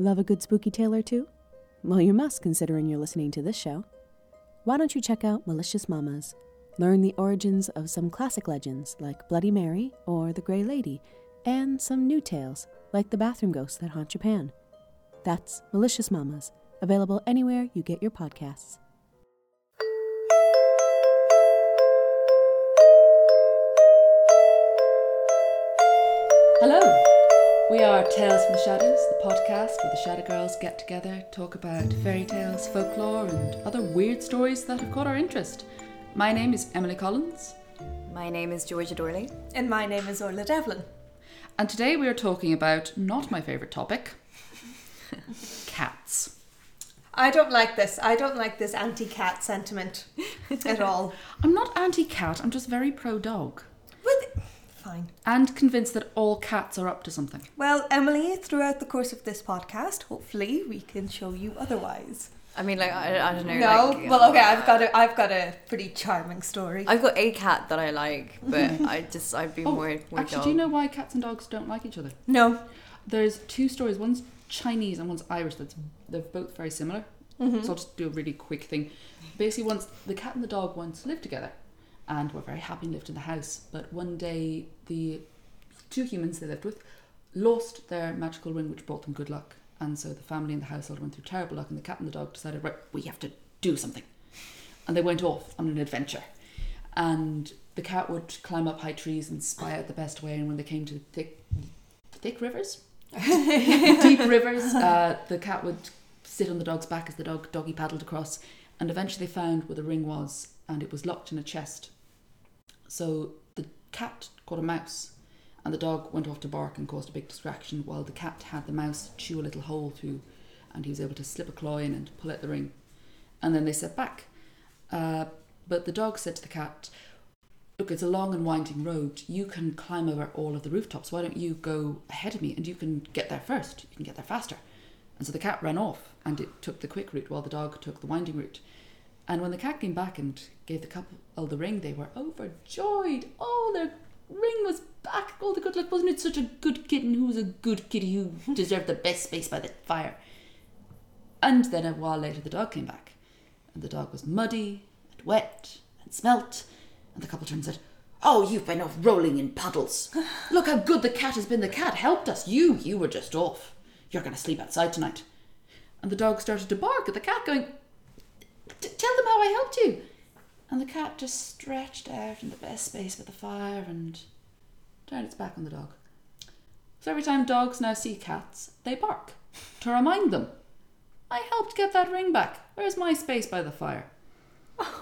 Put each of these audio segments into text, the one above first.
Love a good spooky tale or two? Well, you must, considering you're listening to this show. Why don't you check out Malicious Mamas? Learn the origins of some classic legends like Bloody Mary or the Grey Lady, and some new tales like the bathroom ghosts that haunt Japan. That's Malicious Mamas, available anywhere you get your podcasts. Hello! We are Tales from the Shadows, the podcast where the Shadow Girls get together, talk about fairy tales, folklore, and other weird stories that have caught our interest. My name is Emily Collins, My name is Georgia Dorley. And my name is Orla Devlin. and today we are talking about not my favourite topic cats. I don't like this. I don't like this anti cat sentiment at all. I'm not anti cat, I'm just very pro dog. But fine. And convinced that all cats are up to something. Well, Emily, throughout the course of this podcast, hopefully we can show you otherwise. I mean, like I, I don't know. No, like, well, okay, I've got a, I've got a pretty charming story. I've got a cat that I like, but I just I'd be Oh, more. more actually, dog. do you know why cats and dogs don't like each other? no, There's two stories. One's Chinese and one's Irish. That's they're both very similar. Mm-hmm. So I'll just do a really quick thing. Basically, once the cat and the dog once lived together, and were very happy and lived in the house. But one day, the two humans they lived with lost their magical ring, which brought them good luck. And so the family and the household went through terrible luck, and the cat and the dog decided, right, we have to do something. And they went off on an adventure. And the cat would climb up high trees and spy out the best way. And when they came to thick, thick rivers, deep rivers, uh, the cat would sit on the dog's back as the dog doggy paddled across. And eventually they found where the ring was, and it was locked in a chest. So the cat caught a mouse, and the dog went off to bark and caused a big distraction, while the cat had the mouse chew a little hole through, and he was able to slip a claw in and pull out the ring. And then they set back. Uh, but the dog said to the cat, Look, it's a long and winding road. You can climb over all of the rooftops. Why don't you go ahead of me and you can get there first? You can get there faster. And so the cat ran off and it took the quick route while the dog took the winding route. And when the cat came back and gave the couple the ring, they were overjoyed. Oh, their ring was back. Oh, the good luck. Wasn't it such a good kitten who was a good kitty who deserved the best space by the fire? And then a while later, the dog came back. And the dog was muddy and wet and smelt. And the couple turned and said, Oh, you've been off rolling in puddles. Look how good the cat has been. The cat helped us. You, you were just off. You're going to sleep outside tonight. And the dog started to bark at the cat, going, "T- Tell them how I helped you. And the cat just stretched out in the best space by the fire and turned its back on the dog. So every time dogs now see cats, they bark to remind them, I helped get that ring back. Where's my space by the fire?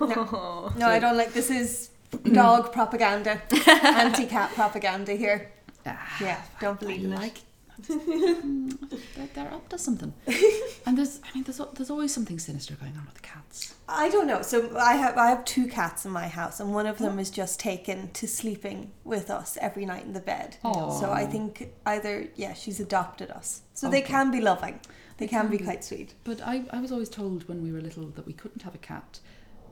no, I don't like this. Is dog propaganda, anti cat propaganda here? Ah, Yeah, don't believe in I it. like Mm. they're, they're up to something. and there's, I mean, there's, there's always something sinister going on with the cats. I don't know. So I have I have two cats in my house, and one of them oh. is just taken to sleeping with us every night in the bed. Aw. So I think either yeah, she's adopted us. So they can be loving. They, can, can be be. quite sweet. But I, I was always told when we were little that we couldn't have a cat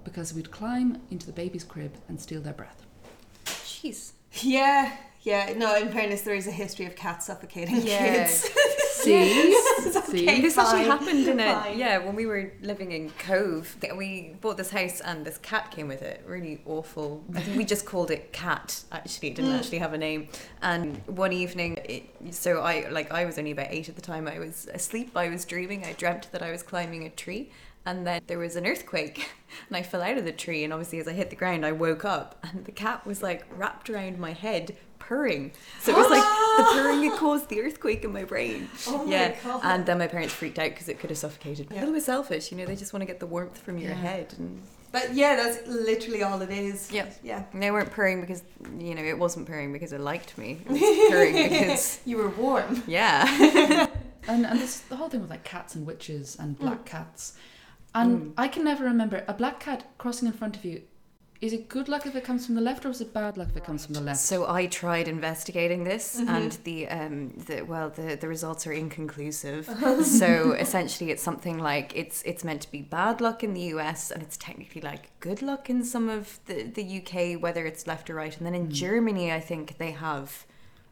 because we'd climb into the baby's crib and steal their breath. Jeez. Yeah, yeah. No, in fairness, there is a history of cats suffocating Yeah. kids. See? okay. This actually happened in a fine. yeah when we were living in Cobh. We bought this house and this cat came with it. Really awful. We just called it Cat. Actually, it didn't Mm. actually have a name. And one evening, it, so I like I was only about eight at the time. I was asleep. I was dreaming. I dreamt that I was climbing a tree. And then there was an earthquake, and I fell out of the tree. And obviously, as I hit the ground, I woke up, and the cat was like wrapped around my head, purring. So it was like the purring that caused the earthquake in my brain. Oh my yeah, God. and then my parents freaked out because it could have suffocated me. A little bit selfish, you know. They just want to get the warmth from your Yeah. head, and But yeah, that's literally all it is. Yeah. Yeah. they weren't purring because you know it wasn't purring because it liked me. It was purring because You were warm. yeah. And, and this the whole thing with like cats and witches and black mm. cats. And mm. I can never remember a black cat crossing in front of you. Is it good luck if it comes from the left or is it bad luck if it comes from the left? So I tried investigating this, mm-hmm. and the um, the well, the the results are inconclusive. Uh-huh. so essentially, it's something like it's it's meant to be bad luck in the US, and it's technically like good luck in some of the the UK, whether it's left or right. And then in mm. Germany, I think they have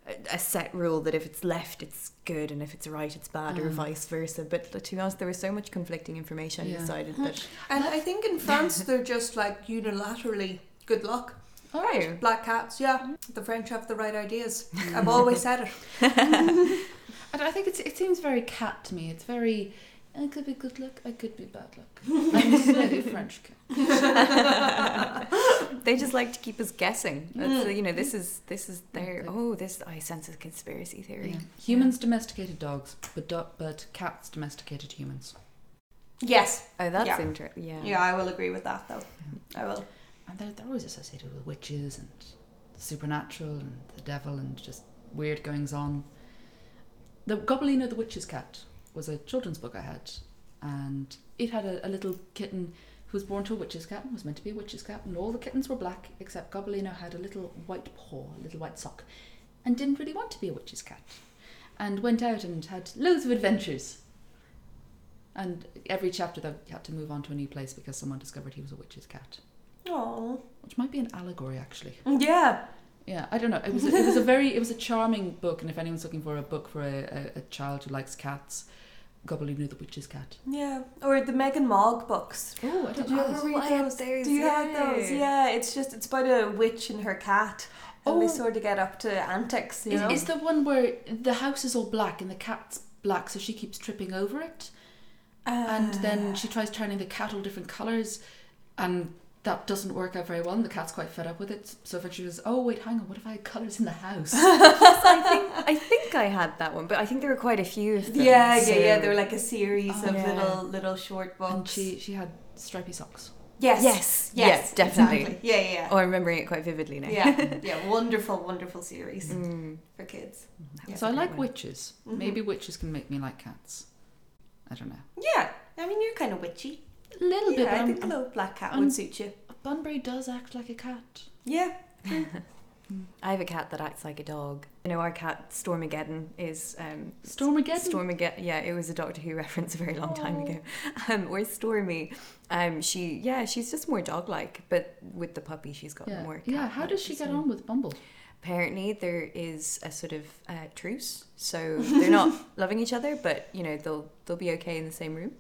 a- a set rule that if it's left, it's good, and if it's right, it's bad, or Mm. vice versa. But to be honest, there was so much conflicting information. I Yeah. decided that And I think in France they're just like unilaterally good luck. All right. Black cats, yeah. The French have the right ideas. I've always said it. And I think it's, it seems very cat to me. It's very. I could be good luck. I could be bad luck. I'm slightly French cat. They just like to keep us guessing. That's, Mm. You know, this is this is their oh, this I sense a conspiracy theory. Yeah. Humans domesticated dogs, but do- but cats domesticated humans. Yes. Oh, that's Yeah. interesting. Yeah. Yeah, I will agree with that though. I will. And they're, they're always associated with witches and supernatural and the devil and just weird goings on. The Gobbolino the Witch's Cat was a children's book I had, and it had a, a little kitten who was born to a witch's cat and was meant to be a witch's cat, and all the kittens were black except Gobbolino had a little white paw, a little white sock, and didn't really want to be a witch's cat, and went out and had loads of adventures. And every chapter they had to move on to a new place because someone discovered he was a witch's cat Oh. which might be an allegory actually. Mm, yeah. Yeah, I don't know. It was a, it was a very it was a charming book, and if anyone's looking for a book for a, a, a child who likes cats, Gobbolino the Witch's Cat. Yeah. Or the Meg and Mog books. Oh, I Did oh, you ever read have those? those, Do you have yeah. those? Yeah, it's just it's about a witch and her cat. And they Oh. sort of get up to antics, you Is, know. is the one where the house is all black and the cat's black, so she keeps tripping over it, and then uh. she tries turning the cat all different colours, and that doesn't work out very well. And the cat's quite fed up with it. So if she was, oh wait, hang on, what if I had colours in the house? I think I think I had that one, but I think there were quite a few of them. yeah, yeah, so- yeah. They're like a series Oh, of yeah. little little short books. and she she had stripy socks. yes, Yes, yes, yes, definitely. exactly. Yeah, yeah, Oh, I'm remembering it quite vividly now. yeah, yeah, yeah. Wonderful, wonderful series Mm. for kids. That's so I like one. witches. Mhm. Maybe witches can make me like cats. I don't know. Yeah, I mean you're kind of witchy. A little yeah, bit, but I I'm, think a I'm, little black cat I'm- would suit you. Bunbury does act like a cat. Yeah. I have a cat that acts like a dog. You know, our cat Stormageddon is um, Stormageddon? Stormageddon. Yeah, it was a Doctor Who reference a very long time Oh. ago. Um, whereas Stormy, um, she yeah, she's just more dog-like, but with the puppy, she's got Yeah. more. yeah. How does she get on with Bumble? Apparently, there is a sort of uh, truce, so they're not loving each other, but you know they'll they'll be okay in the same room.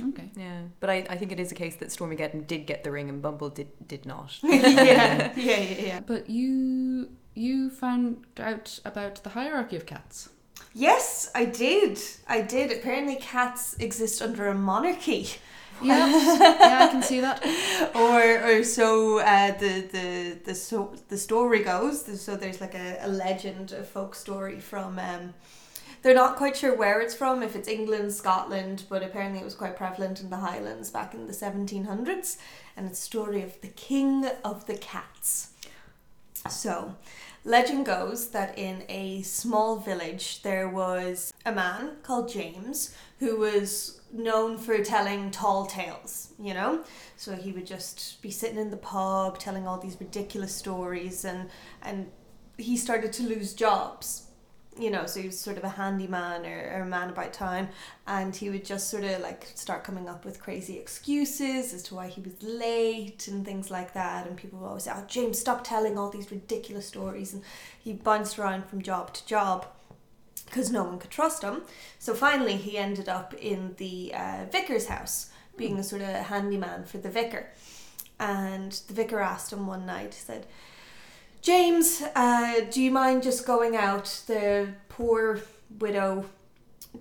Okay. Yeah, but I, I think it is a case that Stormageddon did get the ring and Bumble did did not. yeah, yeah, yeah, yeah. But you you found out about the hierarchy of cats. Yes, I did. I did. Apparently, cats exist under a monarchy, Yeah. yeah, I can see that. or or so uh, the the the so the story goes. So there's like a, a legend, a folk story from. Um, they're not quite sure where it's from, if it's England, Scotland, but apparently it was quite prevalent in the Highlands back in the 1700s. And it's a story of the King of the Cats. So, legend goes that in a small village there was a man called James who was known for telling tall tales, you know? So he would just be sitting in the pub telling all these ridiculous stories and and he started to lose jobs. You know, so he was sort of a handyman or, or a man about town, and he would just sort of like start coming up with crazy excuses as to why he was late and things like that. And people would always say, Oh, James, stop telling all these ridiculous stories. And he bounced around from job to job because no one could trust him. So finally, he ended up in the uh, vicar's house, being a sort of handyman for the vicar. And the vicar asked him one night, he said, James, uh, do you mind just going out? The poor widow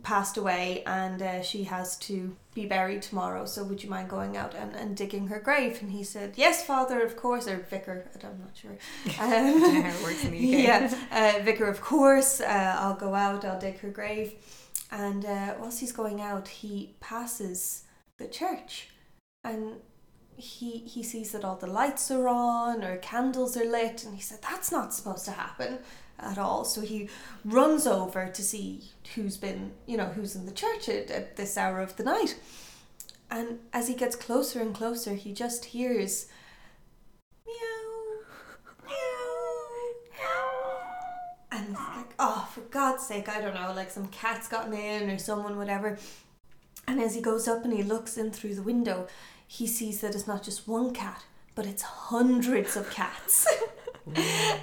passed away and uh, she has to be buried tomorrow, so would you mind going out and, and digging her grave? And he said, Yes, father, of course, or vicar, I'm not sure. I don't know Um, how it works in the UK. yeah, uh, vicar, of course. Uh, I'll go out. I'll dig her grave. And uh, whilst he's going out, he passes the church, and he he sees that all the lights are on or candles are lit, and he said that's not supposed to happen at all. So he runs over to see who's been, you know, who's in the church at, at this hour of the night. And as he gets closer and closer, he just hears meow, meow, meow. And it's like, oh, for God's sake, I don't know, like some cat's gotten in or someone, whatever. And as he goes up and he looks in through the window, he sees that it's not just one cat, but it's hundreds of cats.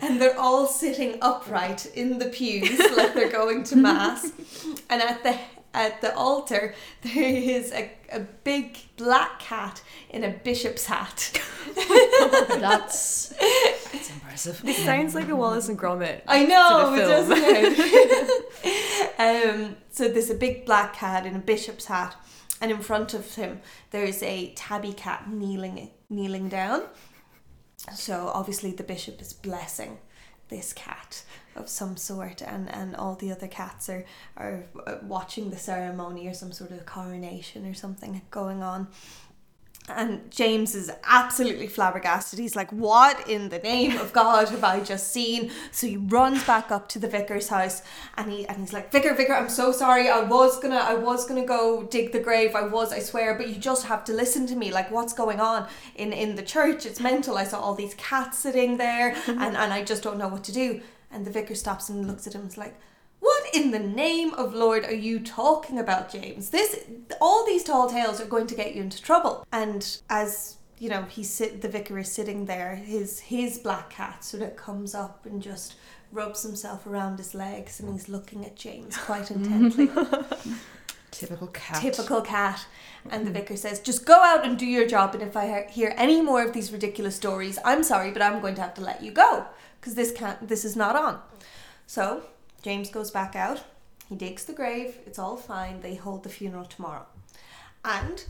and they're all sitting upright in the pews like they're going to mass. and at the at the altar there is a, a big black cat in a bishop's hat. That's that's impressive. This sounds like a Wallace and Gromit. I know, To the film. doesn't it? um, so there's a big black cat in a bishop's hat, and in front of him there's a tabby cat kneeling kneeling down. So obviously the bishop is blessing this cat of some sort, and, and all the other cats are are uh, watching the ceremony or some sort of coronation or something going on. And James is absolutely flabbergasted. He's like, What in the name of God have I just seen? So he runs back up to the vicar's house and he and he's like, Vicar, Vicar, I'm so sorry. I was gonna I was gonna go dig the grave. I was, I swear, but you just have to listen to me. Like what's going on in, in the church? It's mental. I saw all these cats sitting there and, and I just don't know what to do. And the vicar stops and looks at him and is like, what in the name of Lord are you talking about, James? This, all these tall tales are going to get you into trouble. And as you know, he sit, the vicar is sitting there. His his black cat sort of comes up and just rubs himself around his legs, and he's looking at James quite intently. Typical cat. Typical cat. And the vicar says, "Just go out and do your job. And if I hear any more of these ridiculous stories, I'm sorry, but I'm going to have to let you go because this can't. This is not on." So James goes back out. He digs the grave. It's all fine. They hold the funeral tomorrow. And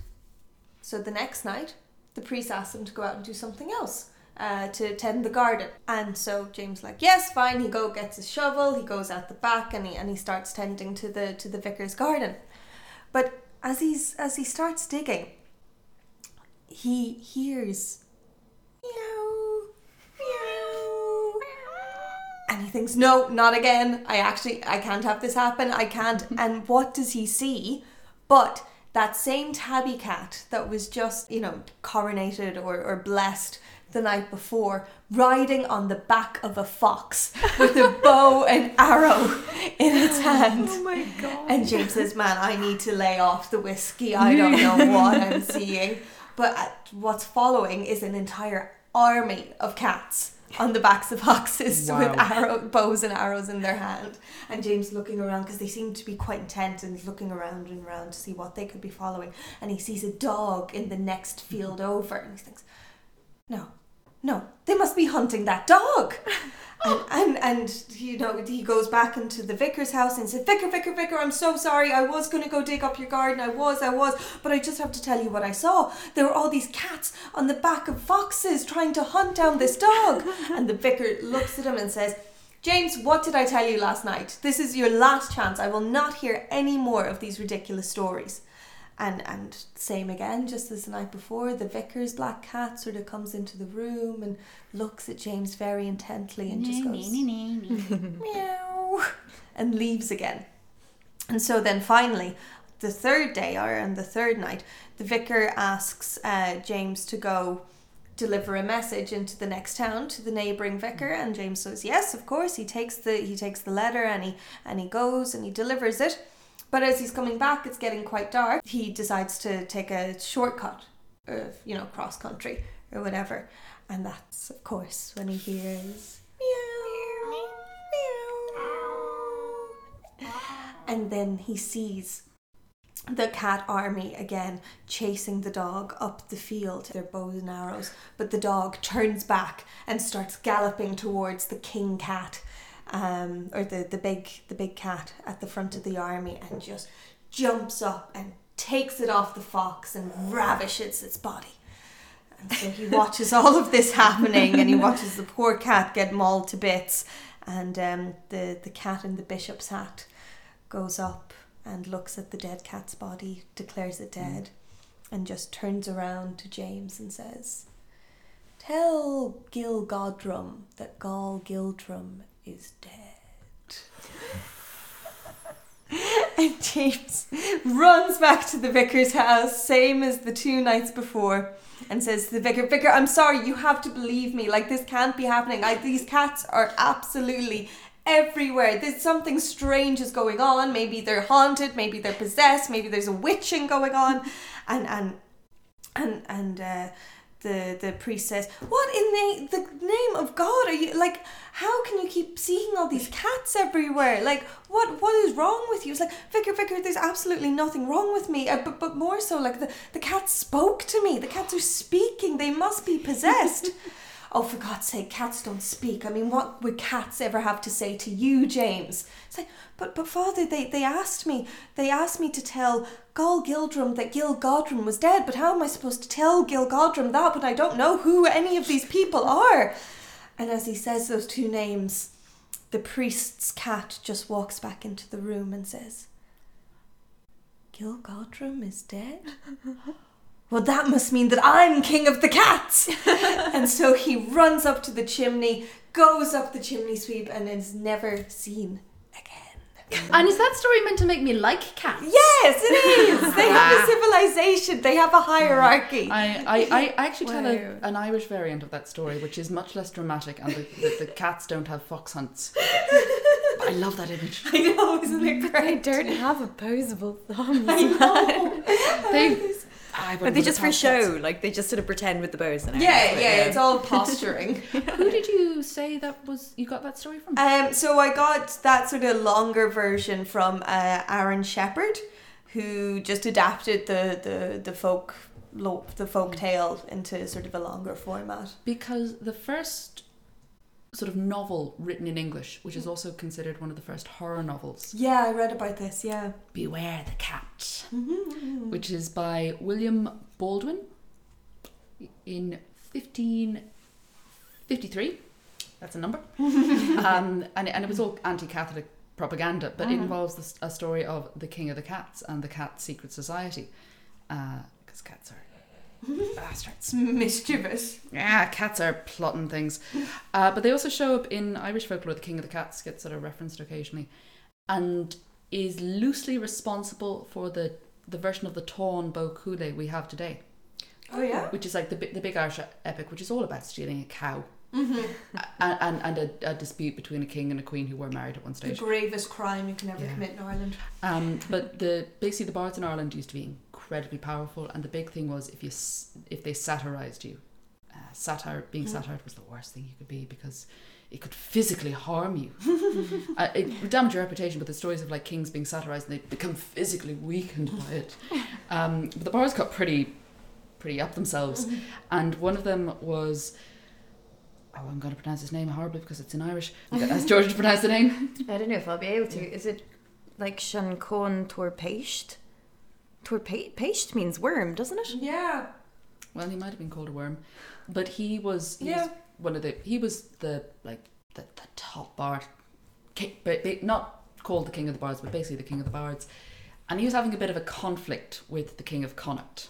so the next night, the priest asks him to go out and do something else. Uh, to tend the garden, and so James like yes, fine. He go gets his shovel. He goes out the back and he and he starts tending to the to the vicar's garden. But as he's as he starts digging, he hears meow and he thinks no not again i actually i can't have this happen i can't and what does he see but that same tabby cat that was just you know coronated or, or blessed the night before riding on the back of a fox with a bow and arrow in its hand Oh my god. and James says, "Man, I need to lay off the whiskey. I don't know what I'm seeing." But uh, what's following is an entire army of cats on the backs of foxes Wow. with arrow bows and arrows in their hand. And James looking around because they seem to be quite intent and he's looking around and around to see what they could be following. And he sees a dog in the next field over, and he thinks, "No, no, they must be hunting that dog." And, and and you know he goes back into the vicar's house and says, "Vicar, vicar, vicar, I'm so sorry. I was going to go dig up your garden. I was, I was, but I just have to tell you what I saw. There were all these cats on the back of foxes trying to hunt down this dog." and the vicar looks at him and says, "James, what did I tell you last night? This is your last chance. I will not hear any more of these ridiculous stories." And and same again, just as the night before, the vicar's black cat sort of comes into the room and looks at James very intently and just goes meow and leaves again. And so then finally, the third day or on the third night, the vicar asks uh, James to go deliver a message into the next town to the neighboring vicar. And James says yes of course. He takes the he takes the letter and he and he goes and he delivers it but as he's coming back it's getting quite dark. He decides to take a shortcut of you know cross country or whatever. And that's of course when he hears meow meow meow. and then he sees the cat army again chasing the dog up the field. Their bows and arrows. But the dog turns back and starts galloping towards the king cat um, or the, the big the big cat at the front of the army and just jumps up and takes it off the fox and ravishes its body. And so he watches all of this happening and he watches the poor cat get mauled to bits. And um, the, the cat in the bishop's hat goes up and looks at the dead cat's body, declares it dead, and just turns around to James and says, Tell Gil Godrum that Gall Gildrum is dead. and James runs back to the vicar's house, same as the two nights before, and says to the vicar, Vicar, I'm sorry, you have to believe me. Like, this can't be happening. These cats are absolutely everywhere. There's something strange is going on. Maybe they're haunted, maybe they're possessed, maybe there's a witching going on. And, and, and, and, uh, the the priest says, "What in the the name of God are you like? How can you keep seeing all these cats everywhere? Like, what what is wrong with you?" It's like, "Vicar, vicar, there's absolutely nothing wrong with me. Uh, but but more so, like the the cats spoke to me. The cats are speaking. They must be possessed." Oh, for God's sake, cats don't speak. I mean, what would cats ever have to say to you, James? It's like, but but father, they, they asked me, they asked me to tell Gol Gildrum that Gil Godrum was dead, but how am I supposed to tell Gil Godrum that when I don't know who any of these people are? And as he says those two names, the priest's cat just walks back into the room and says, Gil Godrum is dead? well, that must mean that I'm king of the cats. and so he runs up to the chimney, goes up the chimney sweep, and is never seen again. And is that story meant to make me like cats? Yes, it is. They have a civilization. They have a hierarchy. I, I, I actually tell a, an Irish variant of that story, which is much less dramatic, and the, the, the cats don't have fox hunts. I love that image. I know, isn't it They don't have opposable thumbs. I know. They, I But they have just for show, like they just sort of pretend with the bows and Yeah, everything, yeah, but it's all posturing. Who did you say that was? You got that story from? Um, so I got that sort of longer version from uh, Aaron Shepard, who just adapted the the the folk lo- the folk tale into sort of a longer format. Because the first sort of novel written in English, which is also considered one of the first horror novels, Yeah, I read about this. Yeah. Beware the Cat, Mm-hmm. which is by William Baldwin in 1553. That's a number. um, and, and it was all anti Catholic propaganda, but it involves this, a story of the King of the Cats and the Cat Secret Society. Because cats are bastards. Mischievous. Yeah, cats are plotting things. Uh, but they also show up in Irish folklore. The King of the Cats gets sort of referenced occasionally, and is loosely responsible for the the version of the Táin Bó Cúailnge we have today, Oh yeah. which is like the the big Irish epic, which is all about stealing a cow Mm-hmm. and and, and a, a dispute between a king and a queen who were married at one stage. The gravest crime you can ever Yeah. commit in Ireland. Um, but the basically the bards in Ireland used to be incredibly powerful, and the big thing was if you if they satirized you, uh, satire being satired was the worst thing you could be because it could physically harm you. uh, it would damage your reputation. But the stories of like kings being satirized and they become physically weakened by it. Um, but the bards got pretty pretty up themselves, and one of them was. Oh, I'm going to pronounce his name horribly because it's in Irish. As George to pronounce the name. I don't know if I'll be able to. Is it like Seanchán Torpéist? Torpéist means worm, doesn't it? Yeah. Well, he might have been called a worm, but he was he Yeah. was one of the he was the like the, the top bard, ki- but but not called the king of the bards, but basically the king of the bards, and he was having a bit of a conflict with the king of Connacht,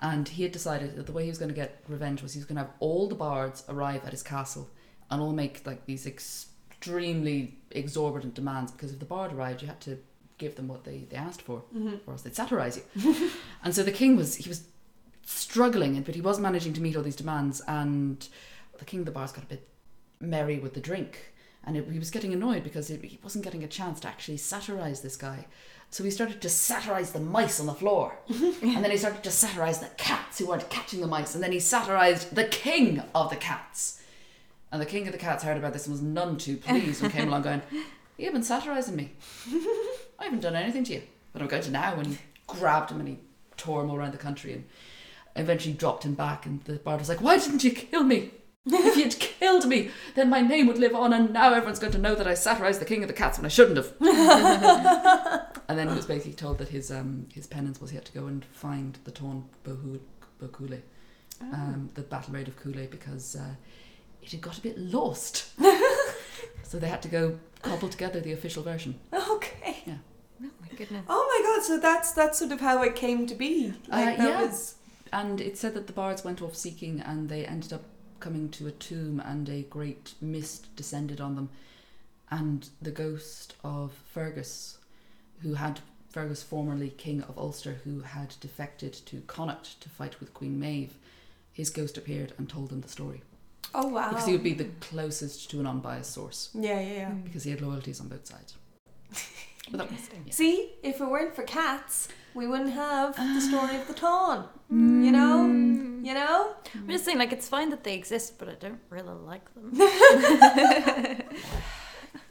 and he had decided that the way he was going to get revenge was he was going to have all the bards arrive at his castle and all make like these extremely exorbitant demands because if the bard arrived, you had to give them what they, they asked for, mm-hmm. or else they'd satirize you. and so the king was he was struggling, but he was managing to meet all these demands. And the king of the bars got a bit merry with the drink, and it, he was getting annoyed because it, he wasn't getting a chance to actually satirize this guy. So he started to satirize the mice on the floor, and then he started to satirize the cats who weren't catching the mice, and then he satirized the king of the cats. And the king of the cats heard about this and was none too pleased and came along going, "You've been satirizing me. I haven't done anything to you, but I'm going to now." And he grabbed him and he tore him all around the country and eventually dropped him back. And the bard was like, "Why didn't you kill me? if you'd killed me, then my name would live on, and now everyone's going to know that I satirized the king of the cats when I shouldn't have." and then he was basically told that his um his penance was he had to go and find the torn Bohu- Bokule, um, the battle raid of Kule, because uh, it had got a bit lost. so they had to go cobble together the official version. Okay. Oh my goodness. Oh my god, so that's that's sort of how it came to be. Like Uh, that yeah. was And it said that the bards went off seeking and they ended up coming to a tomb and a great mist descended on them. And the ghost of Fergus, who had Fergus, formerly King of Ulster, who had defected to Connacht to fight with Queen Maeve, his ghost appeared and told them the story. Oh wow. Because he would be the closest to an unbiased source, Yeah, yeah, yeah. because he had loyalties on both sides. But that- yeah. See, if it weren't for cats, we wouldn't have the story of the Táin. Mm. You know? You know? I'm just saying, like, it's fine that they exist, but I don't really like them.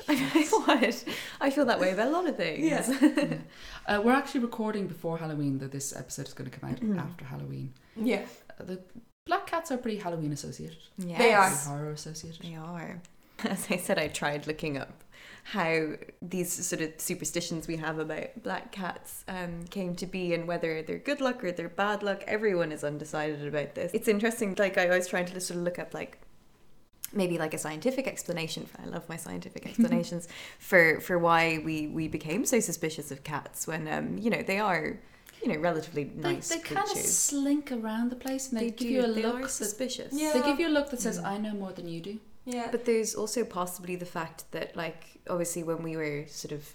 what? I feel that way about a lot of things. Yeah. Uh, we're actually recording before Halloween, though this episode is going to come out Mm. after Halloween. Yeah. Uh, the black cats are pretty Halloween associated, Yes. They are. pretty horror associated. They are. As I said, I tried looking up how these sort of superstitions we have about black cats um, came to be and whether they're good luck or they're bad luck. Everyone is undecided about this. It's interesting. Like I was trying to sort of look up like maybe like a scientific explanation. I love my scientific explanations for for why we we became so suspicious of cats when um you know they are you know relatively They, nice they kind of slink around the place and they, give do. you a they look. are That, suspicious. Yeah. They give you a look that says, Mm. "I know more than you do." Yeah. But there's also possibly the fact that, like, obviously, when we were sort of,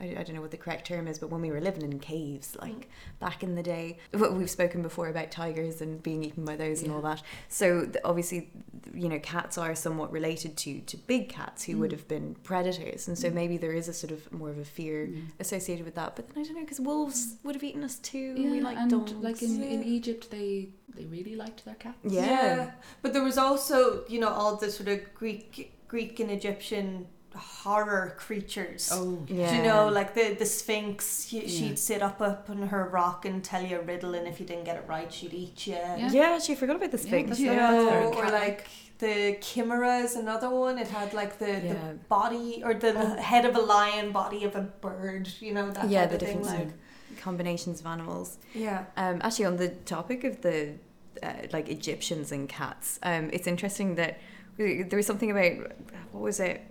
I, I don't know what the correct term is, but when we were living in caves, like back in the day, well, we've spoken before about tigers and being eaten by those and all that. So th- obviously, you know, cats are somewhat related to to big cats who would Mm. have been predators, and so Mm. maybe there is a sort of more of a fear Mm. associated with that. But then I don't know because wolves would have eaten us too. Yeah, we like and dogs. like in, in Egypt, they they really liked their cats. yeah. But there was also, you know, all the sort of Greek Greek and Egyptian horror creatures. Oh, Yeah. You know, like the the Sphinx, she, Yeah. she'd sit up up on her rock and tell you a riddle, and if you didn't get it right, she'd eat you. Yeah. Yeah, actually, I forgot about the Sphinx. that's You very- that's very know, or cat-like. the chimera is another one. It had like the, Yeah. the body or the Oh. head of a lion, body of a bird. You know that yeah, the of thing. different Like, combinations of animals. yeah, Um, actually, on the topic of the uh, like Egyptians and cats, um, it's interesting that there was something about what was it?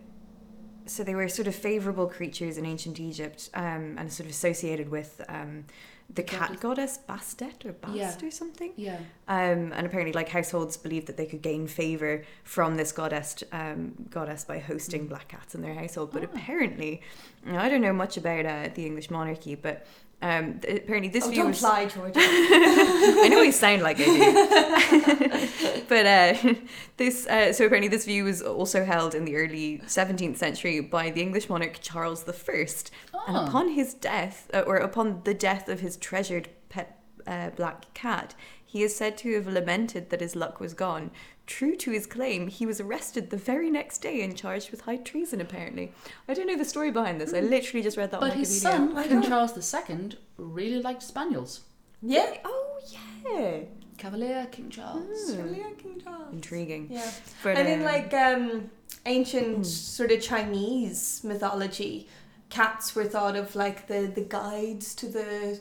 So they were sort of favorable creatures in ancient Egypt, um, and sort of associated with um, the cat goddess Bastet or Bast Yeah. or something. yeah. Um, and apparently, like households believed that they could gain favor from this goddess, um, goddess by hosting black cats in their household. But Oh. apparently, I don't know much about uh, the English monarchy, but um, apparently this oh, view don't was. lie, Georgia. I know I sound like I do, but uh, this. Uh, so apparently, this view was also held in the early 17th century by the English monarch Charles the First, and Oh. upon his death, uh, or upon the death of his treasured pet uh, black cat, he is said to have lamented that his luck was gone. True to his claim, he was arrested the very next day and charged with high treason. Apparently, I don't know the story behind this. I literally just read that. But on his Wikipedia. son, I King. Charles II, really liked spaniels. yeah. Oh yeah, Cavalier King Charles. Hmm. Yeah, King Charles. intriguing. Yeah. But, and in um, like um, ancient Hmm. sort of Chinese mythology, cats were thought of like the, the guides to the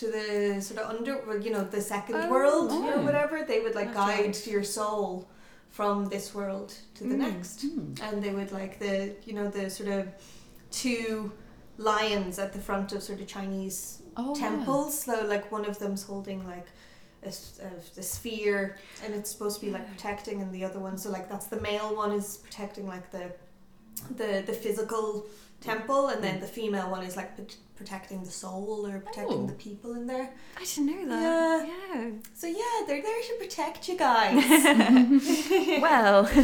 to the sort of under well, you know the second Oh, world oh. or whatever. They would like That's guide right. your soul from this world to the Mm. next, Hmm. and they would like the you know the sort of two lions at the front of sort of Chinese Oh, yeah. temples. So like one of them's holding like a, a- a sphere, and it's supposed to be like protecting, and the other one, so like that's the male one is protecting like the the the physical temple, and then the female one is like protecting the soul or protecting Oh. the people in there. I didn't know that. Yeah. So yeah, they're there to protect you guys. well,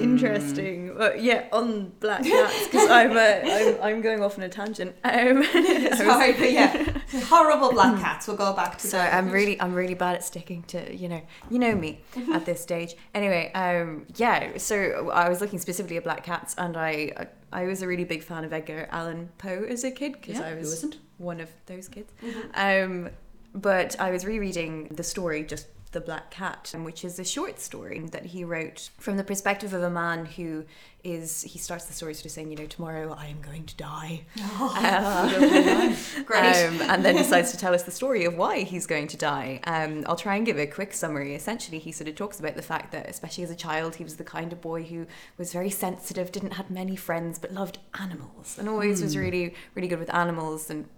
interesting. Well, yeah, on black cats because I'm, uh, I'm I'm going off on a tangent. Um, Sorry, but yeah, horrible black cats. We'll go back to so that. I'm really I'm really bad at sticking to you know you know me at this stage. Anyway, um, yeah. So I was looking specifically at black cats, and I I was a really big fan of Edgar Allan Poe as a kid because Yeah, I was one of those kids. Mhm. Um, but I was rereading the story, just The Black Cat, which is a short story that he wrote from the perspective of a man who is, he starts the story sort of saying, you know, tomorrow I am going to die. Uh, Great. um, and then decides to tell us the story of why he's going to die. Um, I'll try and give a quick summary. Essentially, he sort of talks about the fact that, especially as a child, he was the kind of boy who was very sensitive, didn't have many friends, but loved animals, and always was really, really good with animals and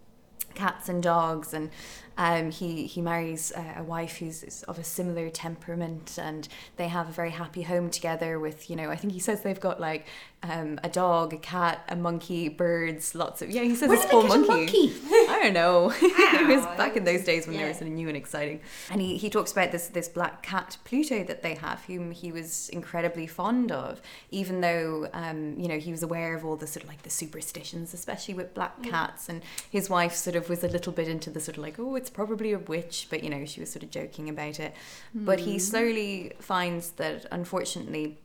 cats and dogs and um, he he marries uh, a wife who's is of a similar temperament and they have a very happy home together with you know I think he says they've got like um, a dog a cat a monkey birds lots of yeah he says Where a small a monkey. monkey? I don't know. it was back in those days when there yeah. was something new and exciting. And he, he talks about this this black cat Pluto that they have, whom he was incredibly fond of, even though um, you know he was aware of all the sort of like the superstitions, especially with black cats. And his wife sort of was a little bit into the sort of like, oh, it's probably a witch, but you know she was sort of joking about it. But he hmm. slowly finds that unfortunately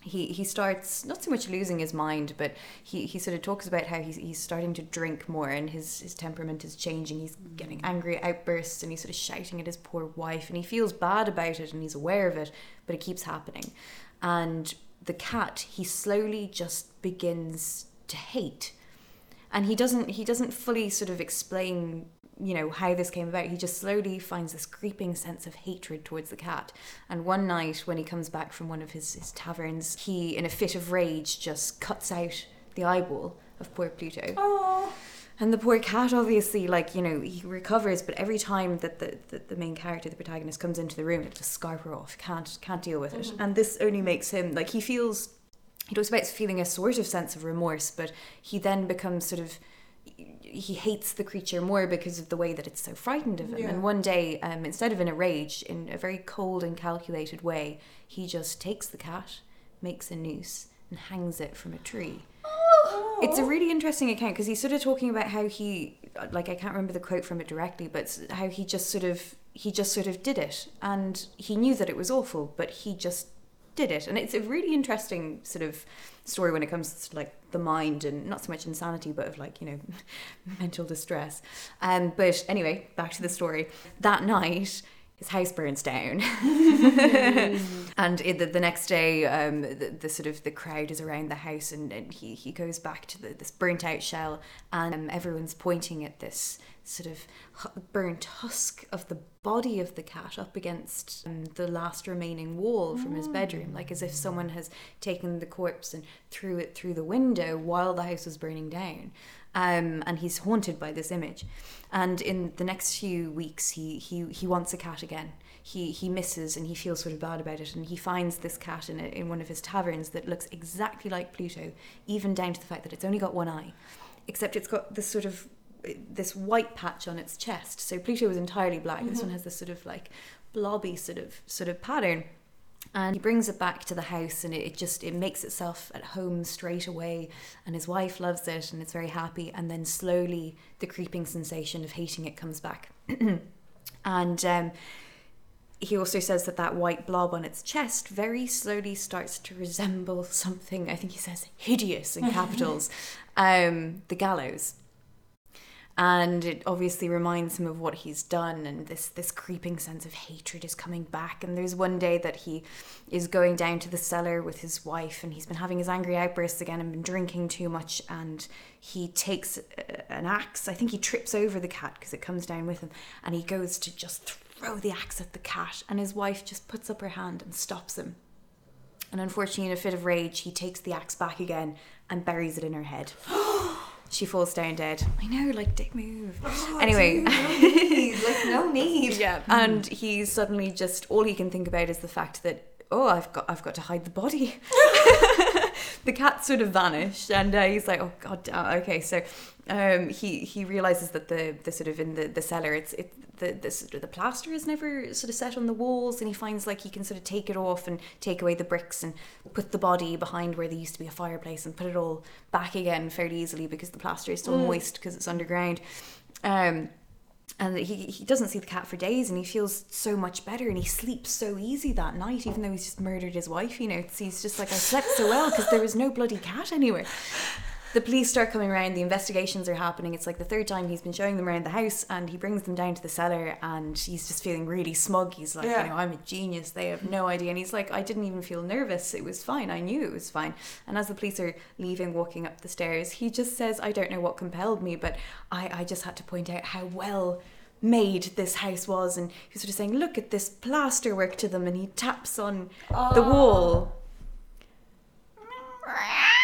he he starts not so much losing his mind, but he, he sort of talks about how he's he's starting to drink more and his, his temperament is changing. He's hmm. getting angry outbursts and he's sort of shouting at his poor wife and he feels bad about it and he's aware of it, but it keeps happening. And the cat he slowly just begins to hate. And he doesn't he doesn't fully sort of explain you know how this came about he just slowly finds this creeping sense of hatred towards the cat. And one night when he comes back from one of his, his taverns he in a fit of rage just cuts out the eyeball of poor pluto. Oh. and the poor cat obviously like you know he recovers but every time that the, the, the main character the protagonist comes into the room it just scarper off. Can't can't deal with it. Mm-hmm. And this only makes him like he feels he talks about feeling a sort of sense of remorse but he then becomes sort of he hates the creature more because of the way that it's so frightened of him. Yeah. And one day, um, instead of in a rage, in a very cold and calculated way, he just takes the cat, makes a noose, and hangs it from a tree. It's a really interesting account because he's sort of talking about how he, like, I can't remember the quote from it directly, but how he just sort of, he just sort of did it. And he knew that it was awful, but he just did it. And it's a really interesting sort of story when it comes to like the mind and not so much insanity, but of like, you know, mental distress. Um, but anyway, back to the story. That night, his house burns down. and it, the, the next day, um, the, the sort of the crowd is around the house and, and he, he goes back to the, this burnt out shell and um, everyone's pointing at this sort of burnt husk of the body of the cat up against um, the last remaining wall from his bedroom, like as if someone has taken the corpse and threw it through the window while the house was burning down. Um, and he's haunted by this image. And in the next few weeks, he he he wants a cat again. He he misses and he feels sort of bad about it. And he finds this cat in a, in one of his taverns that looks exactly like Pluto, even down to the fact that it's only got one eye, except it's got this sort of this white patch on its chest. So Pluto was entirely black. This one has this sort of like blobby sort of sort of pattern. And he brings it back to the house and it, it just it makes itself at home straight away and his wife loves it and it's very happy and then slowly the creeping sensation of hating it comes back. and um he also says that that white blob on its chest very slowly starts to resemble something i think he says hideous in capitals um, the gallows and it obviously reminds him of what he's done and this this creeping sense of hatred is coming back. And there's one day that he is going down to the cellar with his wife and he's been having his angry outbursts again and been drinking too much and he takes uh, an axe. I think he trips over the cat because it comes down with him and he goes to just throw the axe at the cat and his wife just puts up her hand and stops him. And unfortunately in a fit of rage he takes the axe back again and buries it in her head she falls down dead. I know like dick move. Anyway. Need, like no need. yeah and he's suddenly just all he can think about is the fact that oh i've got i've got to hide the body. The cat sort of vanished and uh, he's like oh god damn okay so um he he realizes that the the sort of in the the cellar it's it the the sort of the plaster is never sort of set on the walls and he finds like he can sort of take it off and take away the bricks and put the body behind where there used to be a fireplace and put it all back again fairly easily because the plaster is still moist because it's underground. Um and he, he doesn't see the cat for days and he feels so much better and he sleeps so easy that night even though he's just murdered his wife you know? He's just like i slept so well because there was no bloody cat anywhere the police start coming around the investigations are happening. It's like the third time he's been showing them around the house and he brings them down to the cellar and he's just feeling really smug. He's like Yeah. you know i'm a genius. They have no idea. And he's like i didn't even feel nervous. It was fine. I knew it was fine. And as the police are leaving walking up the stairs he just says i don't know what compelled me but i, I just had to point out how well made this house was. And he's sort of saying look at this plaster work to them. And he taps on the oh. wall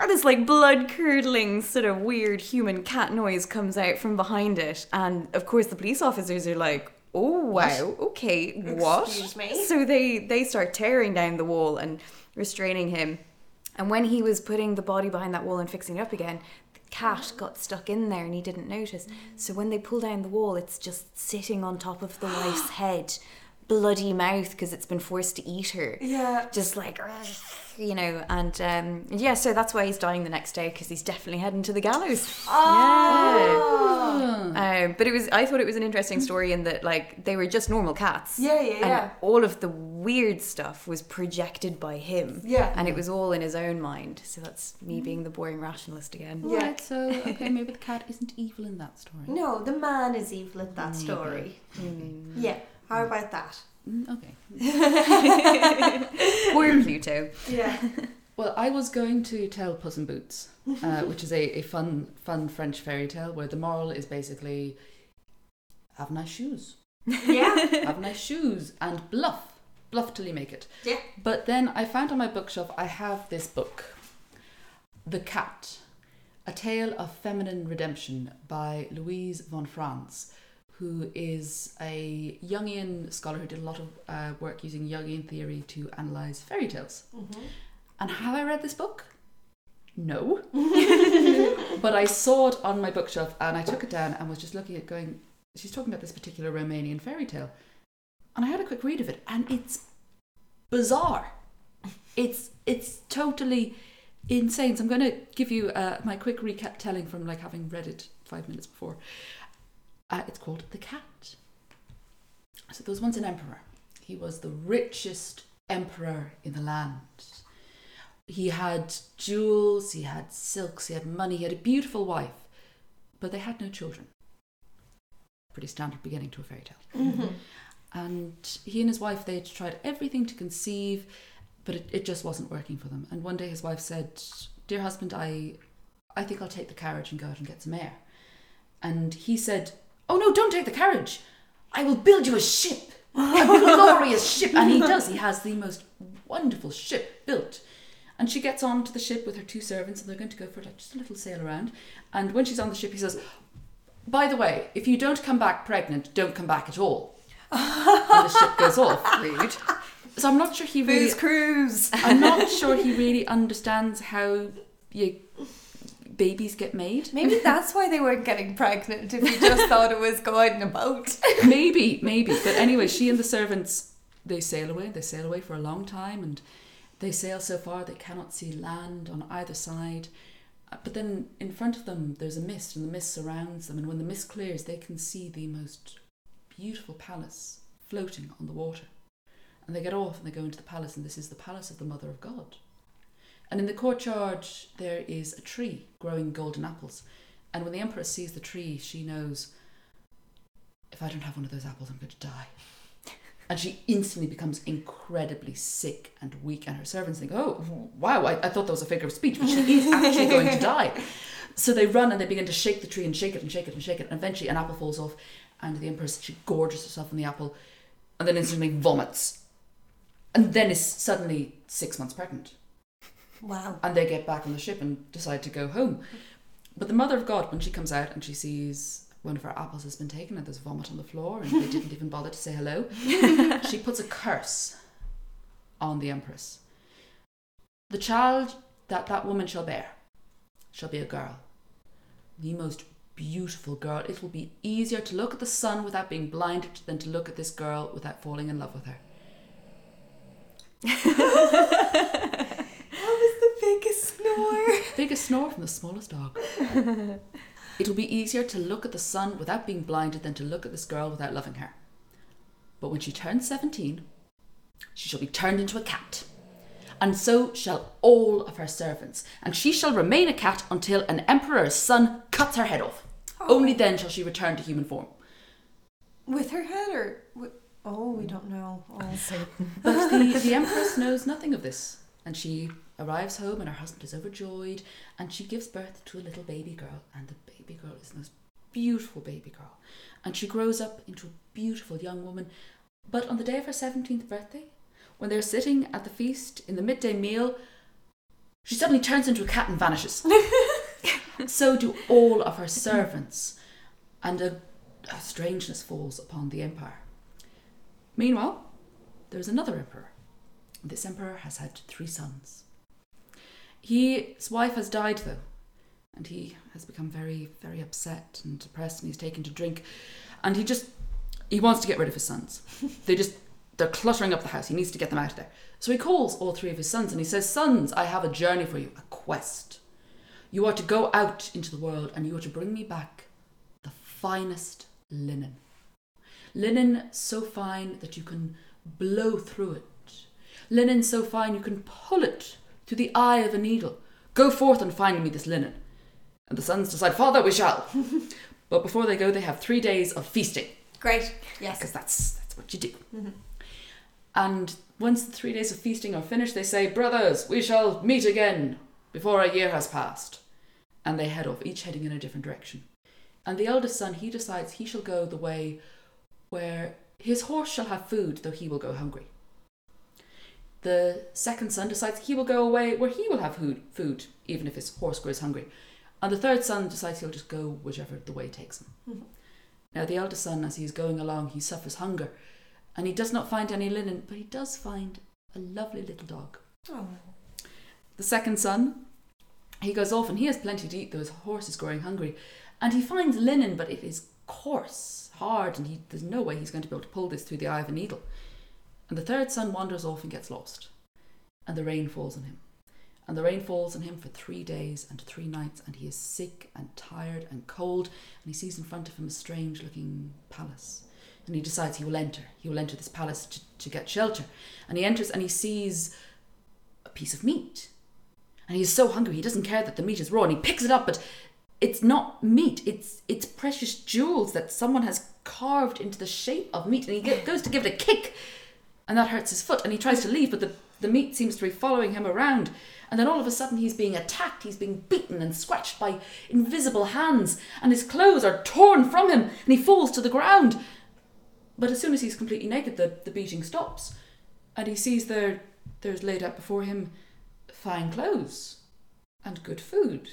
Ah, this like blood curdling sort of weird human cat noise comes out from behind it and of course the police officers are like oh wow okay what Excuse me? so they they start tearing down the wall and restraining him and when he was putting the body behind that wall and fixing it up again the cat mm. got stuck in there and he didn't notice. Mm. So when they pull down the wall, it's just sitting on top of the wife's head, bloody mouth because it's been forced to eat her. Yeah. Just like, you know, and um, yeah, so that's why he's dying the next day because he's definitely heading to the gallows. Oh. Um, but it was, I thought it was an interesting story in that, like, they were just normal cats. Yeah, yeah, And yeah. all of the weird stuff was projected by him. Yeah. And it was all in his own mind. So that's me being the boring rationalist again. Yeah. Right, so okay, maybe the cat isn't evil in that story. No, the man is evil in that story. Yeah. How about that? Mm, okay. Poor Pluto. Yeah. Well, I was going to tell Puss in Boots, uh, which is a, a fun, fun French fairy tale where the moral is basically have nice shoes, Yeah. have nice shoes, and bluff, bluff till you make it. Yeah. But then I found on my bookshelf I have this book, The Cat, a tale of feminine redemption by Louise von Franz, who is a Jungian scholar who did a lot of uh, work using Jungian theory to analyze fairy tales. And have I read this book? No. but I saw it on my bookshelf and I took it down and was just looking at going, she's talking about this particular Romanian fairy tale. And I had a quick read of it and it's bizarre. It's it's totally insane. So I'm going to give you uh, my quick recap telling from like having read it five minutes before. Uh, it's called The Cat. So there was once an emperor. He was the richest emperor in the land. He had jewels, he had silks, he had money, he had a beautiful wife, but they had no children. Pretty standard beginning to a fairy tale. And he and his wife, they had tried everything to conceive, but it, it just wasn't working for them. And one day his wife said, Dear husband, I, I think I'll take the carriage and go out and get some air. And he said, Oh no, don't take the carriage. I will build you a ship, a glorious ship. And he does. He has the most wonderful ship built. And she gets on to the ship with her two servants, and they're going to go for like just a little sail around. And when she's on the ship, he says, By the way, if you don't come back pregnant, don't come back at all. and the ship goes off. Rude. So I'm not sure he really. Booze cruise. I'm not sure he really understands how you babies get made. Maybe that's why they weren't getting pregnant if you just thought it was going in a boat. maybe, maybe. But anyway, she and the servants they sail away. They sail away for a long time, and they sail so far they cannot see land on either side. Uh, But then in front of them there's a mist, and the mist surrounds them. And when the mist clears, they can see the most beautiful palace floating on the water. And they get off and they go into the palace, and this is the palace of the Mother of God. And in the courtyard there is a tree growing golden apples. And when the empress sees the tree, she knows if I don't have one of those apples, I'm going to die. And she instantly becomes incredibly sick and weak. And her servants think, oh, wow, I, I thought that was a figure of speech, but she is actually going to die. So they run and they begin to shake the tree and shake it and shake it and shake it. And eventually an apple falls off. And the empress, she gorges herself on the apple and then instantly vomits. And then is suddenly six months pregnant Wow. and they get back on the ship and decide to go home. But the mother of God, when she comes out and she sees one of her apples has been taken and there's vomit on the floor and they didn't even bother to say hello, she puts a curse on the empress. The child that that woman shall bear shall be a girl, the most beautiful girl. It will be easier to look at the sun without being blinded than to look at this girl without falling in love with her. That was the biggest snore. Biggest snore from the smallest dog. It'll be easier to look at the sun without being blinded than to look at this girl without loving her. But when she turns 17, she shall be turned into a cat. And so shall all of her servants. And she shall remain a cat until an emperor's son cuts her head off. Oh. Only then shall she return to human form. With her head or. With... Oh, we don't know. Oh. But the, the Empress knows nothing of this, and she arrives home, and her husband is overjoyed, and she gives birth to a little baby girl, and the baby girl is the most beautiful baby girl, and she grows up into a beautiful young woman. But on the day of her seventeenth birthday, when they're sitting at the feast in the midday meal, she suddenly turns into a cat and vanishes. so do all of her servants, and a, a strangeness falls upon the empire. Meanwhile, there's another emperor. This emperor has had three sons. He, his wife has died though, and he has become very, very upset and depressed, and he's taken to drink, and he just he wants to get rid of his sons. they just they're cluttering up the house. He needs to get them out of there. So he calls all three of his sons and he says, "Sons, I have a journey for you, a quest. You are to go out into the world and you are to bring me back the finest linen. Linen so fine that you can blow through it. Linen so fine you can pull it through the eye of a needle. Go forth and find me this linen." And the sons decide, "Father, we shall." but before they go, they have three days of feasting Great. Yes. because that's that's what you do. Mm-hmm. And once the three days of feasting are finished, they say, "Brothers, we shall meet again before a year has passed." And they head off, each heading in a different direction. And the eldest son, he decides he shall go the way where his horse shall have food, though he will go hungry. The second son decides he will go away where he will have food, food even if his horse grows hungry. And the third son decides he'll just go whichever the way takes him. Mm-hmm. Now, the eldest son, as he is going along, he suffers hunger, and he does not find any linen, but he does find a lovely little dog. Oh. The second son, he goes off and he has plenty to eat, though his horse is growing hungry, and he finds linen, but it is coarse, hard, and he, there's no way he's going to be able to pull this through the eye of a needle. And the third son wanders off and gets lost, and the rain falls on him. And the rain falls on him for three days and three nights, and he is sick and tired and cold, and he sees in front of him a strange looking palace. And he decides he will enter. He will enter this palace to, to get shelter. And he enters and he sees a piece of meat. And he is so hungry, he doesn't care that the meat is raw, and he picks it up, but it's not meat, it's, it's precious jewels that someone has carved into the shape of meat. And he goes to give it a kick, and that hurts his foot, and he tries to leave, but the, the meat seems to be following him around. And then all of a sudden he's being attacked, he's being beaten and scratched by invisible hands, and his clothes are torn from him, and he falls to the ground. But as soon as he's completely naked, the, the beating stops, and he sees there there's laid out before him fine clothes and good food.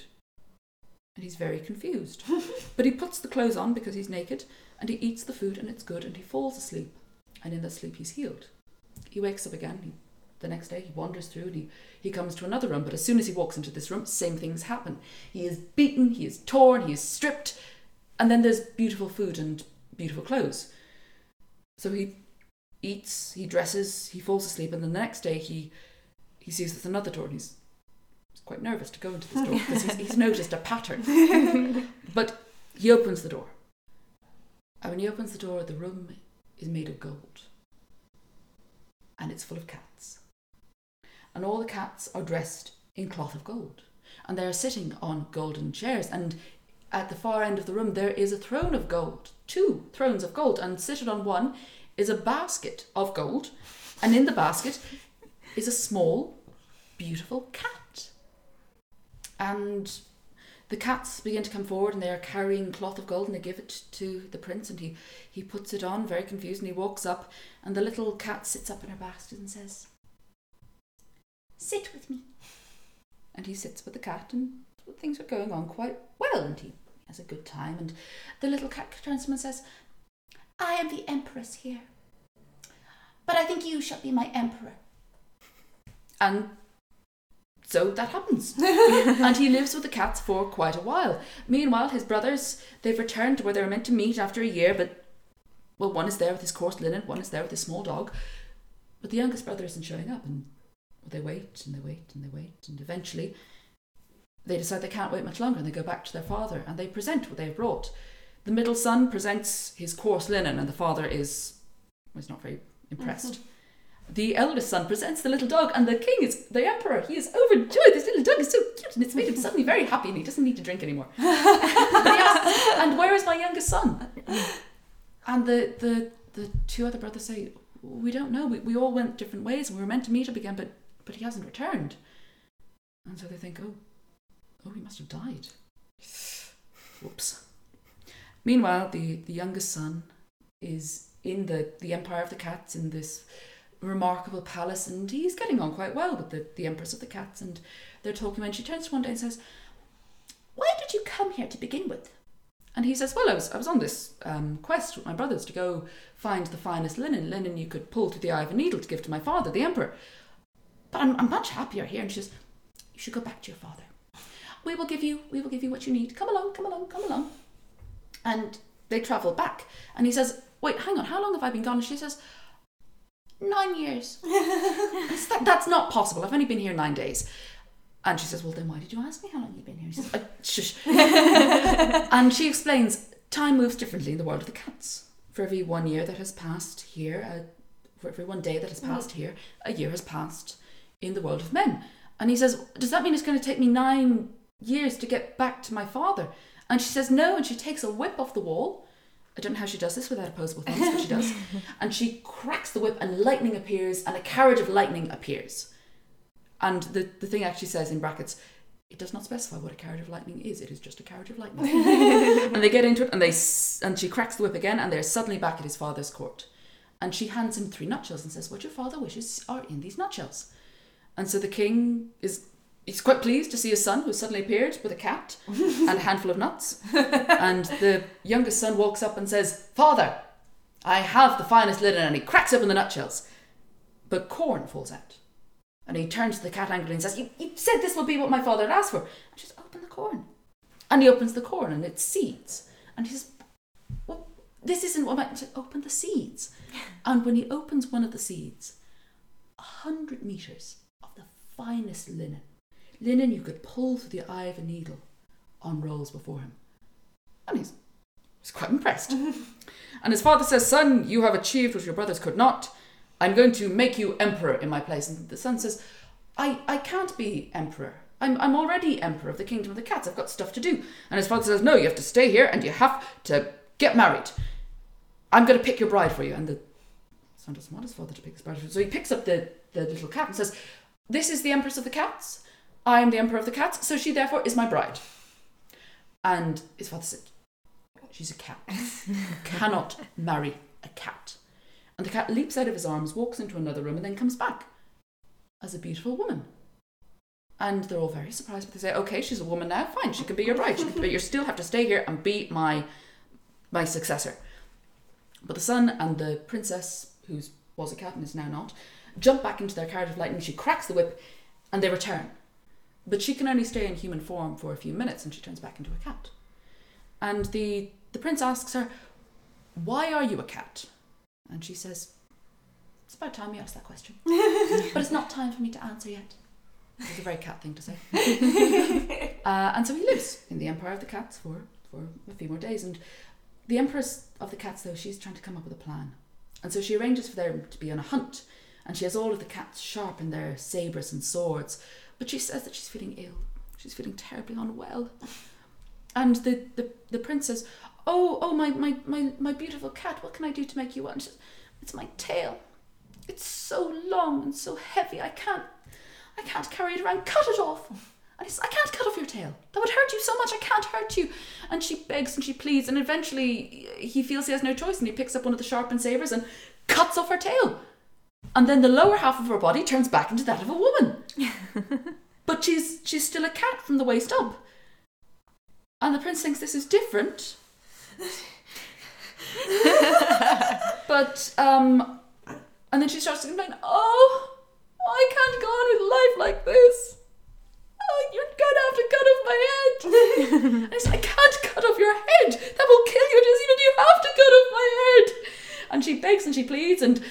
And he's very confused. but he puts the clothes on because he's naked, and he eats the food, and it's good, and he falls asleep. And in that sleep, he's healed. He wakes up again. He, the next day, he wanders through and he, he comes to another room. But as soon as he walks into this room, same things happen. He is beaten, he is torn, he is stripped, and then there's beautiful food and beautiful clothes. So he eats, he dresses, he falls asleep, and then the next day he he sees there's another door, and he's he's quite nervous to go into this door because he's, he's noticed a pattern. but he opens the door, and when he opens the door, the room is made of gold, and it's full of cats, and all the cats are dressed in cloth of gold, and they are sitting on golden chairs, and at the far end of the room there is a throne of gold, two thrones of gold, and seated on one is a basket of gold, and in the basket is a small, beautiful cat. And the cats begin to come forward and they are carrying cloth of gold and they give it to the prince and he, he puts it on, very confused, and he walks up and the little cat sits up in her basket and says, Sit with me. And he sits with the cat and things are going on quite well and he has a good time and the little cat turns to him and says, I am the empress here. But I think you shall be my emperor. And so that happens. and he lives with the cats for quite a while. Meanwhile, his brothers, they've returned to where they were meant to meet after a year, but, well, one is there with his coarse linen, one is there with his small dog. But the youngest brother isn't showing up, and they wait and they wait and they wait, and eventually they decide they can't wait much longer, and they go back to their father and they present what they've brought. The middle son presents his coarse linen, and the father is was not very impressed. Mm-hmm. The eldest son presents the little dog, and the king is the emperor. He is overjoyed. This little dog is so cute, and it's made him suddenly very happy, and he doesn't need to drink anymore. He asks, and where is my youngest son? And the, the, the two other brothers say, We don't know. We, we all went different ways, and we were meant to meet up again, but, but he hasn't returned. And so they think, Oh, oh, he must have died. Whoops. Meanwhile, the, the youngest son is in the, the Empire of the Cats in this remarkable palace, and he's getting on quite well with the, the Empress of the Cats. And they're talking, and she turns to one day and says, Why did you come here to begin with? And he says, Well, I was, I was on this um, quest with my brothers to go find the finest linen, linen you could pull through the eye of a needle to give to my father, the Emperor. But I'm, I'm much happier here. And she says, You should go back to your father. we will give you, we will give you what you need. Come along, come along, come along. And they travel back. And he says, wait, hang on, how long have I been gone? And she says, nine years. That, that's not possible. I've only been here nine days. And she says, well, then why did you ask me how long you've been here? He says, "Uh, shush. and she explains, time moves differently in the world of the cats. For every one year that has passed here, uh, for every one day that has passed here, a year has passed in the world of men. And he says, Does that mean it's going to take me nine years to get back to my father? And she says, No. And she takes a whip off the wall. I don't know how she does this without opposable thumbs, but she does. and she cracks the whip, and lightning appears, and a carriage of lightning appears. And the, the thing actually says in brackets, it does not specify what a carriage of lightning is. It is just a carriage of lightning. and they get into it, and they and she cracks the whip again, and they're suddenly back at his father's court. And she hands him three nutshells and says, "What your father wishes are in these nutshells." And so the king is he's quite pleased to see his son, who suddenly appeared with a cat and a handful of nuts. and the youngest son walks up and says, "Father, I have the finest linen," and he cracks open the nutshells. But corn falls out. And he turns to the cat angrily and says, you, you said this would be what my father had asked for. And she says, Open the corn. And he opens the corn and it's seeds. And he says, well, This isn't what I. He said, Open the seeds. And when he opens one of the seeds, a hundred meters of the finest linen, linen you could pull through the eye of a needle, on rolls before him. And he's, he's quite impressed. and his father says, Son, you have achieved what your brothers could not. I'm going to make you emperor in my place. And the son says, I, I can't be emperor. I'm, I'm already emperor of the kingdom of the cats. I've got stuff to do. And his father says, No, you have to stay here and you have to get married. I'm going to pick your bride for you. And the son doesn't want his father to pick his bride. So he picks up the, the little cat and says, This is the empress of the cats. I am the emperor of the cats. So she therefore is my bride. And his father said, She's a cat. You cannot marry a cat. And the cat leaps out of his arms, walks into another room, and then comes back as a beautiful woman. And they're all very surprised, but they say, "Okay, she's a woman now. Fine, she can be your bride, can- but you still have to stay here and be my my successor." But the son and the princess, who was a cat and is now not, jump back into their carriage of lightning. She cracks the whip, and they return. But she can only stay in human form for a few minutes, and she turns back into a cat. And the the prince asks her, "Why are you a cat?" And she says, It's about time you asked that question. but it's not time for me to answer yet. It's a very cat thing to say. uh, and so he lives in the Empire of the Cats for, for a few more days. And the Empress of the Cats, though, she's trying to come up with a plan. And so she arranges for them to be on a hunt. And she has all of the cats sharpen their sabres and swords. But she says that she's feeling ill. She's feeling terribly unwell. And the, the, the prince says, Oh, oh, my, my, my, my beautiful cat, what can I do to make you well? Says, It's my tail. It's so long and so heavy, I can't I can't carry it around. Cut it off. And he says, I can't cut off your tail. That would hurt you so much. I can't hurt you. And she begs and she pleads, and eventually he feels he has no choice, and he picks up one of the sharpened sabers and cuts off her tail. And then the lower half of her body turns back into that of a woman. but she's she's still a cat from the waist up. And the prince thinks this is different. but um and then she starts to complain, oh I can't go on with life like this. Oh, you're gonna have to cut off my head. and he's like, I can't cut off your head. That will kill you, Josina. You have to cut off my head. And she begs and she pleads, and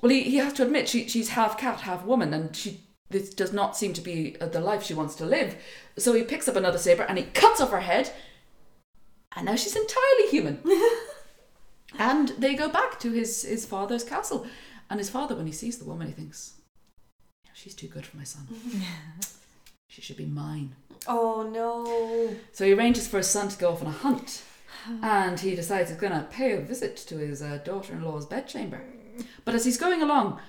well, he, he has to admit she, she's half cat, half woman, and she this does not seem to be uh, the life she wants to live. So he picks up another saber and he cuts off her head, and now she's entirely human. and they go back to his his father's castle, and his father, when he sees the woman, he thinks, She's too good for my son. she should be mine. Oh no. So he arranges for his son to go off on a hunt. And he decides he's going to pay a visit to his uh, daughter in law's bedchamber. But as he's going along,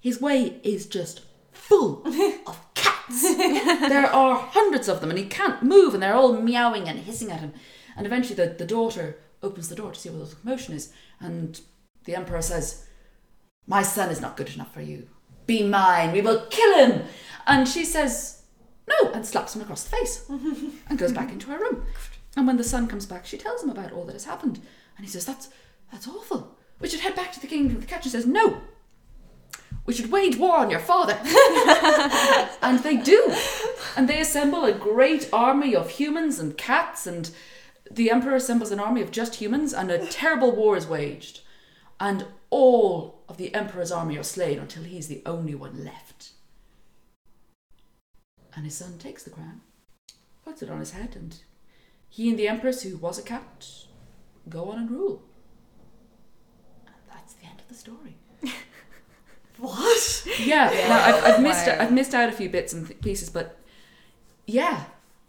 his way is just full of cats. there are hundreds of them, and he can't move, and they're all meowing and hissing at him. And eventually, the, the daughter opens the door to see what the commotion is. And the emperor says, My son is not good enough for you. Be mine, we will kill him. And she says, No, and slaps him across the face and goes back into her room. And when the son comes back, she tells him about all that has happened. And he says, That's that's awful. We should head back to the kingdom of the cat. She says, No. We should wage war on your father. and they do. And they assemble a great army of humans and cats, and the Emperor assembles an army of just humans, and a terrible war is waged. And all of the Emperor's army are slain until he's the only one left. And his son takes the crown, puts it on his head, and he and the Empress, who was a cat, go on and rule. And that's the end of the story. What? Yeah, now I've, I've missed Wow. I've missed out a few bits and pieces, but yeah,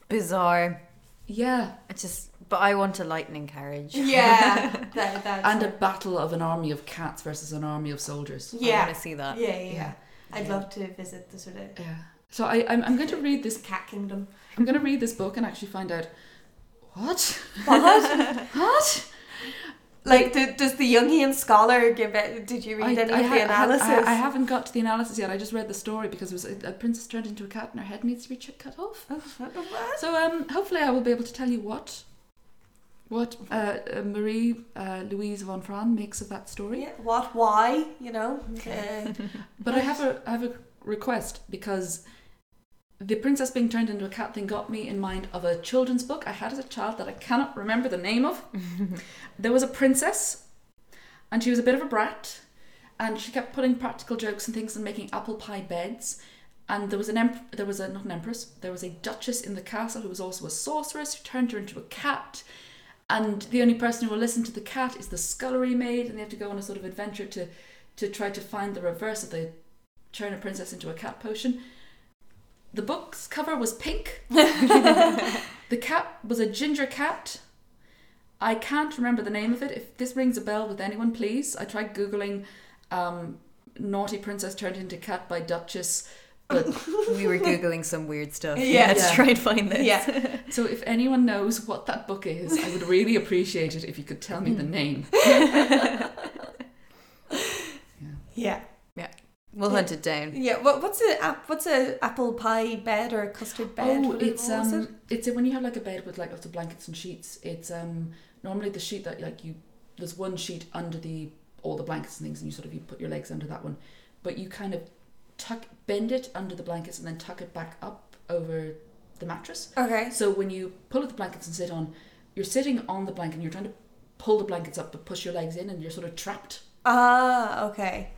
Bizarre. yeah, I just, but I want a lightning carriage. Yeah. that, that's and a battle of an army of cats versus an army of soldiers. Yeah, I want to see that. yeah, yeah, yeah. Yeah. I'd Yeah. love to visit the sort of Yeah. So I I'm, I'm going to read this. cat kingdom. I'm going to read this book and actually find out what What? what like, did, does the Jungian scholar give it? Did you read any of ha- the analysis? I, I haven't got to the analysis yet. I just read the story because it was a, a princess turned into a cat and her head needs to be cut off. What? So um, hopefully I will be able to tell you what what uh, uh, Marie uh, Louise von Franz makes of that story. Yeah. What? Why? You know. Uh, But I have a I have a request because the princess being turned into a cat thing got me in mind of a children's book I had as a child that I cannot remember the name of. there was a princess, and she was a bit of a brat, and she kept putting practical jokes and things and making apple pie beds. And there was an emp- there was a not an empress there was a duchess in the castle who was also a sorceress who turned her into a cat. And the only person who will listen to the cat is the scullery maid, and they have to go on a sort of adventure to to try to find the reverse of the turn a princess into a cat potion. The book's cover was pink. the cat was a ginger cat. I can't remember the name of it. If this rings a bell with anyone, please. I tried googling um, "naughty princess turned into cat" by Duchess, but We were googling some weird stuff. Yeah. to Yeah. try and find this. yeah. so if anyone knows what that book is, I would really appreciate it if you could tell me the name. Yeah. We'll hunt it down. Yeah. What, what's a what's a apple pie bed or a custard bed? Oh, What- it's um, it? it's when you have like a bed with like lots of blankets and sheets. It's um, normally the sheet that like you there's one sheet under the all the blankets and things, and you sort of you put your legs under that one, but you kind of tuck bend it under the blankets and then tuck it back up over the mattress. Okay. So when you pull at the blankets and sit on, you're sitting on the blanket and you're trying to pull the blankets up but push your legs in and you're sort of trapped. Ah, okay.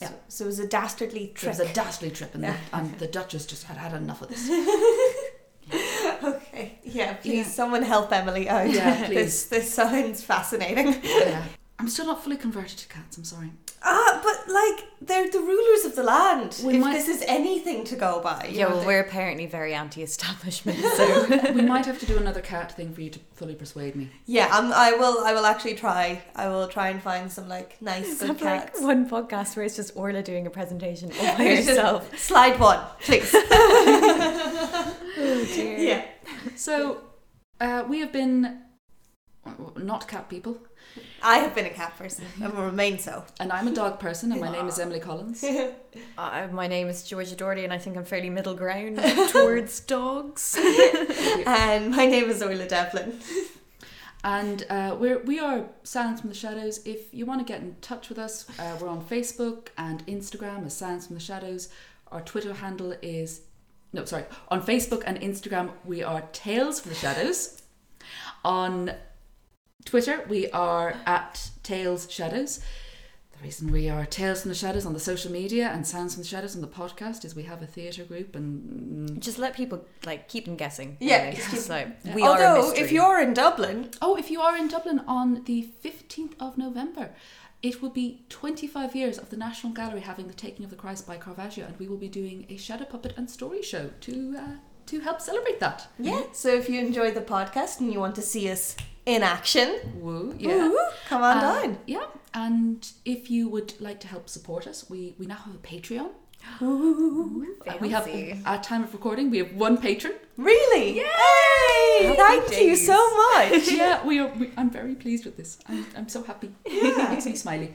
Yeah. So, so it was a dastardly trip. It was a dastardly trip, and, Yeah. the, and the Duchess just had had enough of this. okay. Yeah. Please, Yeah. someone help Emily out. Yeah, This this sounds fascinating. yeah. I'm still not fully converted to cats. I'm sorry. Ah, but like they're the rulers of the land. We if might- this is anything to go by. Yeah, well, they- we're apparently very anti-establishment, so we might have to do another cat thing for you to fully persuade me. Yeah, I'm, I will. I will actually try. I will try and find some like nice good have like cats. one podcast where it's just Orla doing a presentation all by herself. Slide one, please. Oh dear. yeah. So, uh, we have been not cat people, I have been a cat person and will remain so. and I'm a dog person, and my name is Emily Collins. Uh, my name is Georgia Doherty, and I think I'm fairly middle ground towards dogs. and my name is Orla Devlin. And uh, we're we are Sounds from the Shadows. If you want to get in touch with us, uh, we're on Facebook and Instagram as Sounds from the Shadows. Our Twitter handle is no, sorry, on Facebook and Instagram we are Tales from the Shadows. On Twitter we are at Tales Shadows. The reason we are Tales from the Shadows on the social media and Sounds from the Shadows on the podcast is we have a theatre group and Just let people like keep them guessing. Yeah, really. just keep- like Yeah. we are Although, if you're in Dublin, Oh, if you are in Dublin on the 15th of November, it will be 25 years of the National Gallery having the Taking of the Christ by Caravaggio, and we will be doing a shadow puppet and story show to uh, to help celebrate that. yeah. So if you enjoy the podcast and you want to see us in action, Woo, yeah. woo, come on Uh, down. Yeah, and if you would like to help support us, we, we now have a Patreon. Uh, we have, at time of recording, we have one patron. Really? Yay! Happy Thank you so much. yeah, we are. We, I'm very pleased with this. I'm, I'm so happy. It makes me smiley.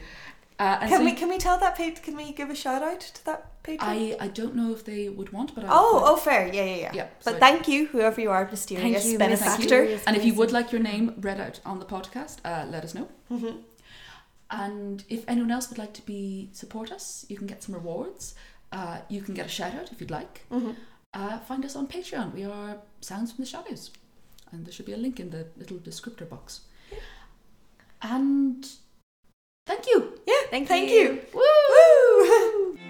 Uh, Can so we can we tell that page? Can we give a shout out to that page? I, I don't know if they would want, but I Oh, oh, fair. Yeah, yeah, yeah. Yeah, But so- thank you, whoever you are, mysterious you, benefactor. mysterious And if you would like your name read out on the podcast, uh, let us know. Mhm. And if anyone else would like to be support us, you can get some rewards. Uh, you can get a shout out if you'd like. Mm-hmm. Uh, find us on Patreon. We are Sounds from the Shadows. And there should be a link in the little descriptor box. And thank you. Yeah. Thank Thank you. you. Woo!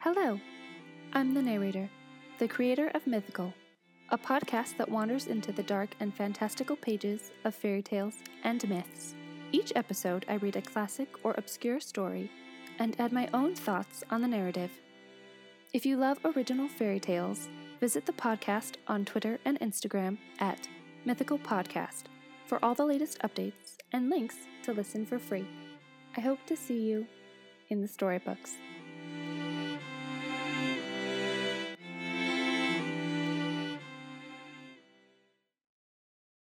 Hello, I'm the narrator, the creator of Mythical, a podcast that wanders into the dark and fantastical pages of fairy tales and myths. Each episode, I read a classic or obscure story and add my own thoughts on the narrative. If you love original fairy tales, visit the podcast on Twitter and Instagram at Mythical Podcast for all the latest updates and links to listen for free. I hope to see you in the storybooks.